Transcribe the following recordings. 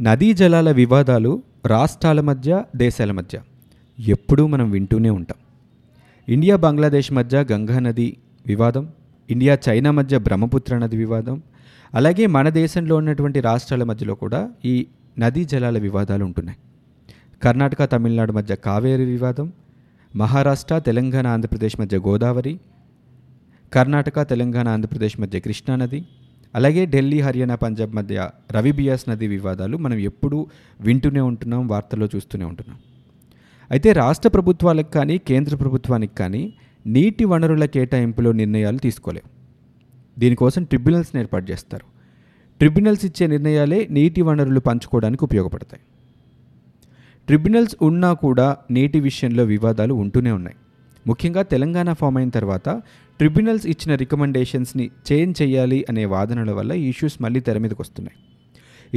నదీ జలాల వివాదాలు రాష్ట్రాల మధ్య దేశాల మధ్య. ఎప్పుడూ మనం వింటూనే ఉంటాం. ఇండియా బంగ్లాదేశ్ మధ్య గంగా నది వివాదం ఇండియా చైనా మధ్య బ్రహ్మపుత్ర నది వివాదం అలాగే మన దేశంలో ఉన్నటువంటి రాష్ట్రాల మధ్యలో కూడా ఈ నదీ జలాల వివాదాలు ఉంటున్నాయి. కర్ణాటక తమిళనాడు మధ్య కావేరి వివాదం మహారాష్ట్ర తెలంగాణ ఆంధ్రప్రదేశ్ మధ్య గోదావరి కర్ణాటక తెలంగాణ ఆంధ్రప్రదేశ్ మధ్య కృష్ణా నది అలాగే ఢిల్లీ హర్యానా పంజాబ్ మధ్య రవి బియాస్ నది వివాదాలు మనం ఎప్పుడూ వింటూనే ఉంటున్నాం వార్తల్లో చూస్తూనే ఉంటున్నాం. అయితే రాష్ట్ర ప్రభుత్వాలకు కానీ కేంద్ర ప్రభుత్వానికి కానీ నీటి వనరుల కేటాయింపులో నిర్ణయాలు తీసుకోలేవు. దీనికోసం ట్రిబ్యునల్స్ని ఏర్పాటు చేస్తారు. ట్రిబ్యునల్స్ ఇచ్చే నిర్ణయాలే నీటి వనరులు పంచుకోవడానికి ఉపయోగపడతాయి. ట్రిబ్యునల్స్ ఉన్నా కూడా నీటి విషయంలో వివాదాలు ఉంటూనే ఉన్నాయి. ముఖ్యంగా తెలంగాణ ఫామ్ అయిన తర్వాత ట్రిబ్యునల్స్ ఇచ్చిన రికమెండేషన్స్ని చేంజ్ చేయాలి అనే వాదనల వల్ల ఇష్యూస్ మళ్ళీ తెర మీదకి వస్తున్నాయి.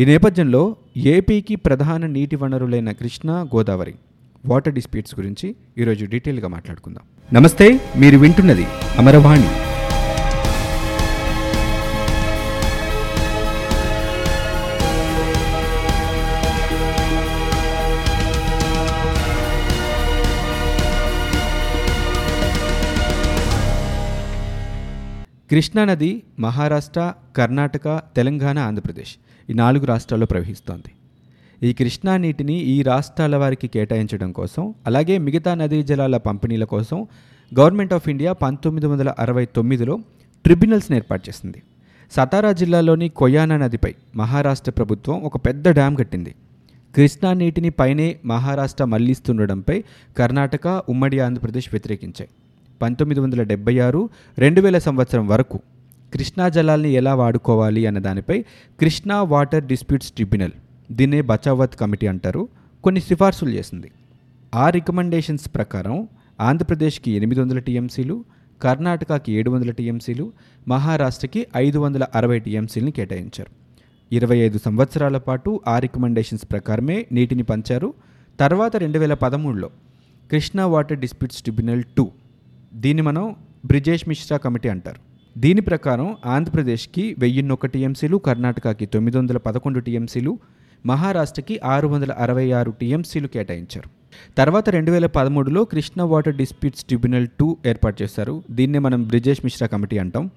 ఈ నేపథ్యంలో ఏపీకి ప్రధాన నీటి వనరులైన కృష్ణా గోదావరి వాటర్ డిస్ప్యూట్స్ గురించి ఈరోజు డీటెయిల్గా మాట్లాడుకుందాం. నమస్తే మీరు వింటున్నది అమరవాణి. కృష్ణానది మహారాష్ట్ర కర్ణాటక తెలంగాణ ఆంధ్రప్రదేశ్ ఈ నాలుగు రాష్ట్రాల్లో ప్రవహిస్తోంది. ఈ కృష్ణా నీటిని ఈ రాష్ట్రాల వారికి కేటాయించడం కోసం అలాగే మిగతా నదీ జలాల పంపిణీల కోసం గవర్నమెంట్ ఆఫ్ ఇండియా పంతొమ్మిది వందల అరవై తొమ్మిదిలో ట్రిబ్యునల్స్ని ఏర్పాటు చేసింది. సతారా జిల్లాలోని కొయానా నదిపై మహారాష్ట్ర ప్రభుత్వం ఒక పెద్ద డ్యాం కట్టింది. కృష్ణా నీటిని పైనే మహారాష్ట్ర మళ్ళిస్తుండడంపై కర్ణాటక ఉమ్మడి ఆంధ్రప్రదేశ్ వ్యతిరేకించాయి. పంతొమ్మిది వందల డెబ్బై ఆరు రెండు వేల సంవత్సరం వరకు కృష్ణా జలాల్ని ఎలా వాడుకోవాలి అన్న దానిపై కృష్ణా వాటర్ డిస్ప్యూట్స్ ట్రిబ్యునల్ దీన్నే బచావత్ కమిటీ అంటారు కొన్ని సిఫార్సులు చేసింది. ఆ రికమెండేషన్స్ ప్రకారం ఆంధ్రప్రదేశ్కి ఎనిమిది వందల టీఎంసీలు కర్ణాటకకి ఏడు వందల టీఎంసీలు మహారాష్ట్రకి ఐదు వందల అరవై టీఎంసీలని కేటాయించారు. ఇరవై ఐదు సంవత్సరాల పాటు ఆ రికమెండేషన్స్ ప్రకారమే నీటిని పంచారు. తర్వాత రెండు వేల పదమూడులో Krishna water disputes tribunal two దీన్ని మనం బ్రిజేష్ మిశ్రా కమిటీ అంటారు. దీని ప్రకారం ఆంధ్రప్రదేశ్కి వెయ్యిన్నొక్క టీఎంసీలు కర్ణాటకకి తొమ్మిది వందల పదకొండు టీఎంసీలు మహారాష్ట్రకి ఆరు వందల అరవై ఆరు టీఎంసీలు కేటాయించారు. తర్వాత రెండు వేల పదమూడులో Krishna water disputes tribunal two ఏర్పాటు చేశారు. దీన్నే మనం బ్రిజేష్ మిశ్రా కమిటీ అంటాం.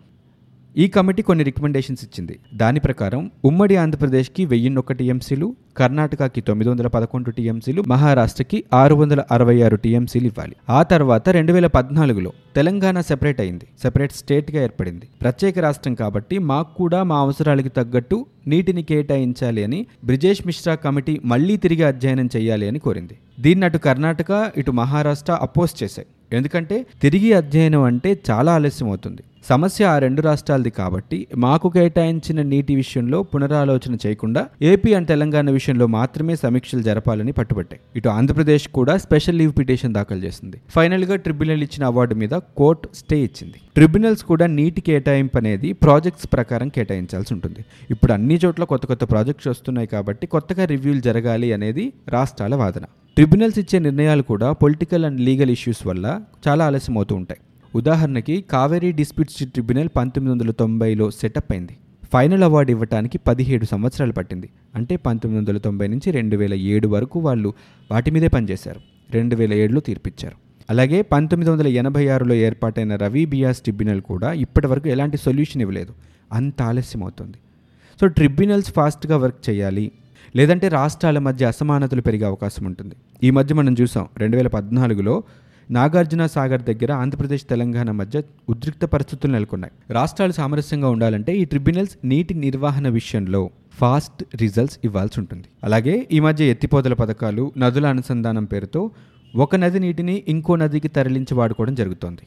ఈ కమిటీ కొన్ని రికమెండేషన్స్ ఇచ్చింది. దాని ప్రకారం ఉమ్మడి ఆంధ్రప్రదేశ్కి వెయ్యిన్నొక్క టీఎంసీలు కర్ణాటకకి తొమ్మిది వందల పదకొండు టీఎంసీలు మహారాష్ట్రకి ఆరు వందల అరవై ఆరు టీఎంసీలు ఇవ్వాలి. ఆ తర్వాత రెండు వేల పద్నాలుగులో తెలంగాణ సెపరేట్ అయింది. సెపరేట్ స్టేట్గా ఏర్పడింది. ప్రత్యేక రాష్ట్రం కాబట్టి మాకు కూడా మా అవసరాలకి తగ్గట్టు నీటిని కేటాయించాలి అని బ్రిజేష్ మిశ్రా కమిటీ మళ్ళీ తిరిగి అధ్యయనం చేయాలి అని కోరింది. దీన్ని అటు కర్ణాటక ఇటు మహారాష్ట్ర అపోజ్ చేశాయి. ఎందుకంటే తిరిగి అధ్యయనం అంటే చాలా ఆలస్యం అవుతుంది సమస్య ఆ రెండు రాష్ట్రాలది కాబట్టి మాకు కేటాయించిన నీటి విషయంలో పునరాలోచన చేయకుండా ఏపీ అండ్ తెలంగాణ విషయంలో మాత్రమే సమీక్షలు జరపాలని పట్టుబట్టాయి. ఇటు ఆంధ్రప్రదేశ్ కూడా స్పెషల్ లీవ్ పిటిషన్ దాఖలు చేసింది. ఫైనల్గా ట్రిబ్యునల్ ఇచ్చిన అవార్డు మీద కోర్టు స్టే ఇచ్చింది. ట్రిబ్యునల్స్ కూడా నీటి కేటాయింపు అనేది ప్రాజెక్ట్స్ ప్రకారం కేటాయించాల్సి ఉంటుంది. ఇప్పుడు అన్ని చోట్ల కొత్త కొత్త ప్రాజెక్ట్స్ వస్తున్నాయి కాబట్టి కొత్తగా రివ్యూలు జరగాలి అనేది రాష్ట్రాల వాదన. ట్రిబ్యునల్స్ ఇచ్చే నిర్ణయాలు కూడా పొలిటికల్ అండ్ లీగల్ ఇష్యూస్ వల్ల చాలా ఆలస్యం అవుతూ ఉంటాయి. ఉదాహరణకి కావేరీ డిస్ప్యూట్స్ ట్రిబ్యునల్ పంతొమ్మిది వందల తొంభైలో సెటప్ అయింది. ఫైనల్ అవార్డు ఇవ్వడానికి పదిహేడు సంవత్సరాలు పట్టింది. అంటే పంతొమ్మిది వందల తొంభై నుంచి రెండు వేల ఏడు వరకు వాళ్ళు వాటి మీదే పనిచేశారు. రెండు వేల ఏడులో తీర్పిచ్చారు. అలాగే పంతొమ్మిది వందల ఎనభై ఆరులో ఏర్పాటైన రవి బియాస్ ట్రిబ్యునల్ కూడా ఇప్పటి వరకు ఎలాంటి సొల్యూషన్ ఇవ్వలేదు. అంత ఆలస్యం అవుతుంది. సో ట్రిబ్యునల్స్ ఫాస్ట్గా వర్క్ చేయాలి లేదంటే రాష్ట్రాల మధ్య అసమానతలు పెరిగే అవకాశం ఉంటుంది. ఈ మధ్య మనం చూసాం రెండు వేల పద్నాలుగులో నాగార్జున సాగర్ దగ్గర ఆంధ్రప్రదేశ్ తెలంగాణ మధ్య ఉద్రిక్త పరిస్థితులు నెలకొన్నాయి. రాష్ట్రాలు సామరస్యంగా ఉండాలంటే ఈ ట్రిబ్యునల్స్ నీటి నిర్వహణ విషయంలో ఫాస్ట్ రిజల్ట్స్ ఇవ్వాల్సి ఉంటుంది. అలాగే ఈ మధ్య ఎత్తిపోతల పథకాలు నదుల అనుసంధానం పేరుతో ఒక నది నీటిని ఇంకో నదికి తరలించి వాడుకోవడం జరుగుతోంది.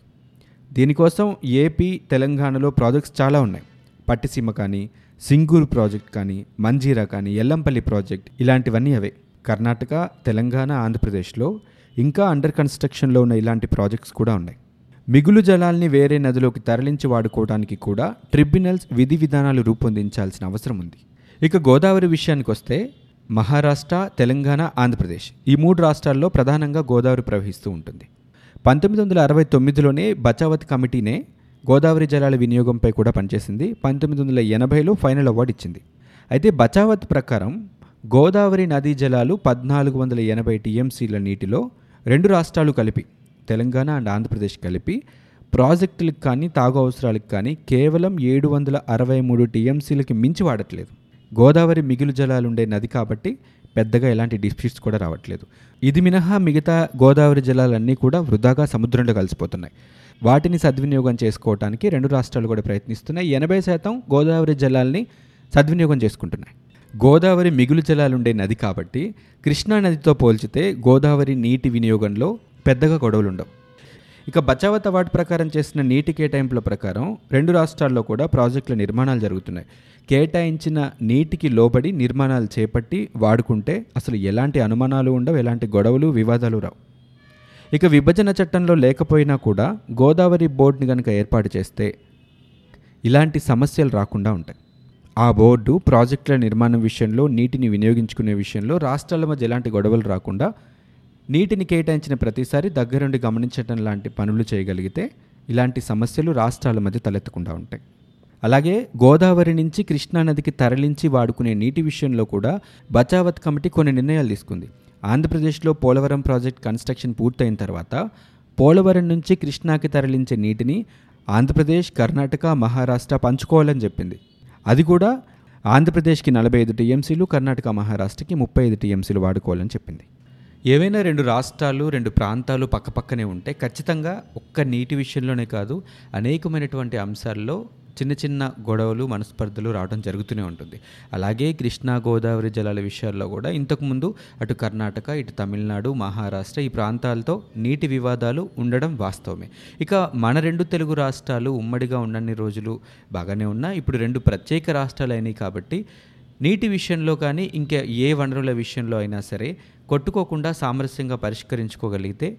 దీనికోసం ఏపీ తెలంగాణలో ప్రాజెక్ట్స్ చాలా ఉన్నాయి. పట్టిసీమ కానీ సింగూరు ప్రాజెక్ట్ కానీ మంజీరా కానీ ఎల్లంపల్లి ప్రాజెక్ట్ ఇలాంటివన్నీ అవే. కర్ణాటక తెలంగాణ ఆంధ్రప్రదేశ్లో ఇంకా అండర్ కన్స్ట్రక్షన్లో ఉన్న ఇలాంటి ప్రాజెక్ట్స్ కూడా ఉన్నాయి. మిగులు జలాల్ని వేరే నదిలోకి తరలించి వాడుకోవడానికి కూడా ట్రిబ్యునల్స్ విధి విధానాలు రూపొందించాల్సిన అవసరం ఉంది. ఇక గోదావరి విషయానికి వస్తే మహారాష్ట్ర తెలంగాణ ఆంధ్రప్రదేశ్ ఈ మూడు రాష్ట్రాల్లో ప్రధానంగా గోదావరి ప్రవహిస్తూ ఉంటుంది. పంతొమ్మిది వందల అరవై తొమ్మిదిలోనే బచావత్ కమిటీనే గోదావరి జలాల వినియోగంపై కూడా పనిచేసింది. పంతొమ్మిది వందల ఎనభైలో ఫైనల్ అవార్డు ఇచ్చింది. అయితే బచావత్ ప్రకారం గోదావరి నదీ జలాలు పద్నాలుగు వందల ఎనభై టీఎంసీల నీటిలో రెండు రాష్ట్రాలు కలిపి తెలంగాణ అండ్ ఆంధ్రప్రదేశ్ కలిపి ప్రాజెక్టులకు కానీ తాగు అవసరాలకు కానీ కేవలం ఏడు వందల అరవై మూడు టీఎంసీలకి మించి వాడట్లేదు. గోదావరి మిగులు జలాలు ఉండే నది కాబట్టి పెద్దగా ఎలాంటి డిస్ప్యూట్స్ కూడా రావట్లేదు. ఇది మినహా మిగతా గోదావరి జలాలన్నీ కూడా వృధాగా సముద్రంలో కలిసిపోతున్నాయి. వాటిని సద్వినియోగం చేసుకోవడానికి రెండు రాష్ట్రాలు కూడా ప్రయత్నిస్తున్నాయి. ఎనభై శాతం గోదావరి జలాల్ని సద్వినియోగం చేసుకుంటున్నాయి. గోదావరి మిగులు జలాలుండే నది కాబట్టి కృష్ణా నదితో పోల్చితే గోదావరి నీటి వినియోగంలో పెద్దగా గొడవలు ఉండవు ఇక బచావత్ అవార్డు ప్రకారం చేసిన నీటి కేటాయింపుల ప్రకారం రెండు రాష్ట్రాల్లో కూడా ప్రాజెక్టుల నిర్మాణాలు జరుగుతున్నాయి. కేటాయించిన నీటికి లోబడి నిర్మాణాలు చేపట్టి వాడుకుంటే అసలు ఎలాంటి అనుమానాలు ఉండవు ఎలాంటి గొడవలు వివాదాలు రావు. ఇక విభజన చట్టంలో లేకపోయినా కూడా గోదావరి బోర్డుని కనుక ఏర్పాటు చేస్తే ఇలాంటి సమస్యలు రాకుండా ఉంటాయి. ఆ బోర్డు ప్రాజెక్టుల నిర్మాణం విషయంలో నీటిని వినియోగించుకునే విషయంలో రాష్ట్రాల మధ్య ఎలాంటి గొడవలు రాకుండా నీటిని కేటాయించిన ప్రతిసారి దగ్గరుండి గమనించడం లాంటి పనులు చేయగలిగితే ఇలాంటి సమస్యలు రాష్ట్రాల మధ్య తలెత్తకుండా ఉంటాయి. అలాగే గోదావరి నుంచి కృష్ణానదికి తరలించి వాడుకునే నీటి విషయంలో కూడా బచావత్ కమిటీ కొన్ని నిర్ణయాలు తీసుకుంది. ఆంధ్రప్రదేశ్లో పోలవరం ప్రాజెక్ట్ కన్స్ట్రక్షన్ పూర్తయిన తర్వాత పోలవరం నుంచి కృష్ణాకి తరలించే నీటిని ఆంధ్రప్రదేశ్ కర్ణాటక మహారాష్ట్ర పంచుకోవాలని చెప్పింది. అది కూడా ఆంధ్రప్రదేశ్కి నలభై ఐదు టీఎంసీలు కర్ణాటక మహారాష్ట్రకి ముప్పై ఐదు టీఎంసీలు వాడుకోవాలని చెప్పింది. ఏవైనా రెండు రాష్ట్రాలు రెండు ప్రాంతాలు పక్కపక్కనే ఉంటే ఖచ్చితంగా ఒక్క నీటి విషయంలోనే కాదు అనేకమైనటువంటి అంశాల్లో చిన్న చిన్న గొడవలు మనస్పర్ధలు రావడం జరుగుతూనే ఉంటుంది. అలాగే కృష్ణా గోదావరి జలాల విషయాల్లో కూడా ఇంతకుముందు అటు కర్ణాటక ఇటు తమిళనాడు మహారాష్ట్ర ఈ ప్రాంతాలతో నీటి వివాదాలు ఉండడం వాస్తవమే. ఇక మన రెండు తెలుగు రాష్ట్రాలు ఉమ్మడిగా ఉన్నన్ని రోజులు బాగానే ఉన్నా ఇప్పుడు రెండు ప్రత్యేక రాష్ట్రాలు అయినాయి కాబట్టి నీటి విషయంలో కానీ ఇంకా ఏ వనరుల విషయంలో అయినా సరే కొట్టుకోకుండా సామరస్యంగా పరిష్కరించుకోగలిగితే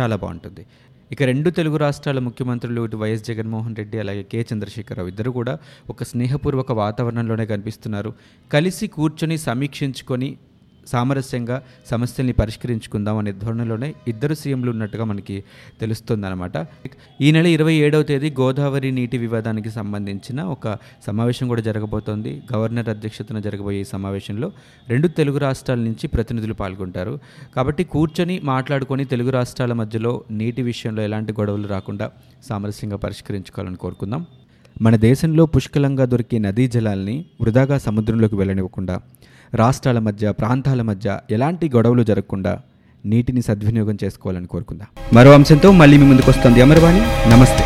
చాలా బాగుంటుంది. ఇక రెండు తెలుగు రాష్ట్రాల ముఖ్యమంత్రులు ఇటు వైఎస్ జగన్మోహన్ రెడ్డి అలాగే కె చంద్రశేఖరరావు ఇద్దరు కూడా ఒక స్నేహపూర్వక వాతావరణంలోనే కనిపిస్తున్నారు. కలిసి కూర్చొని సమీక్షించుకొని సామరస్యంగా సమస్యల్ని పరిష్కరించుకుందాం అనే ధోరణిలోనే ఇద్దరు సీఎంలు ఉన్నట్టుగా మనకి తెలుస్తుందన్నమాట. ఈ నెల ఇరవై ఏడవ తేదీ గోదావరి నీటి వివాదానికి సంబంధించిన ఒక సమావేశం కూడా జరగబోతోంది. గవర్నర్ అధ్యక్షతన జరగబోయే ఈ సమావేశంలో రెండు తెలుగు రాష్ట్రాల నుంచి ప్రతినిధులు పాల్గొంటారు. కాబట్టి కూర్చొని మాట్లాడుకొని తెలుగు రాష్ట్రాల మధ్యలో నీటి విషయంలో ఎలాంటి గొడవలు రాకుండా సామరస్యంగా పరిష్కరించుకోవాలని కోరుకుందాం. మన దేశంలో పుష్కలంగా దొరికే నదీ జలాల్ని వృధాగా సముద్రంలోకి వెళ్ళనివ్వకుండా రాష్ట్రాల మధ్య ప్రాంతాల మధ్య ఎలాంటి గొడవలు జరగకుండా నీటిని సద్వినియోగం చేసుకోవాలని కోరుకుందాం. మరో అంశంతో మళ్ళీ మీ ముందుకు వస్తుంది అమర్వాణి. నమస్తే.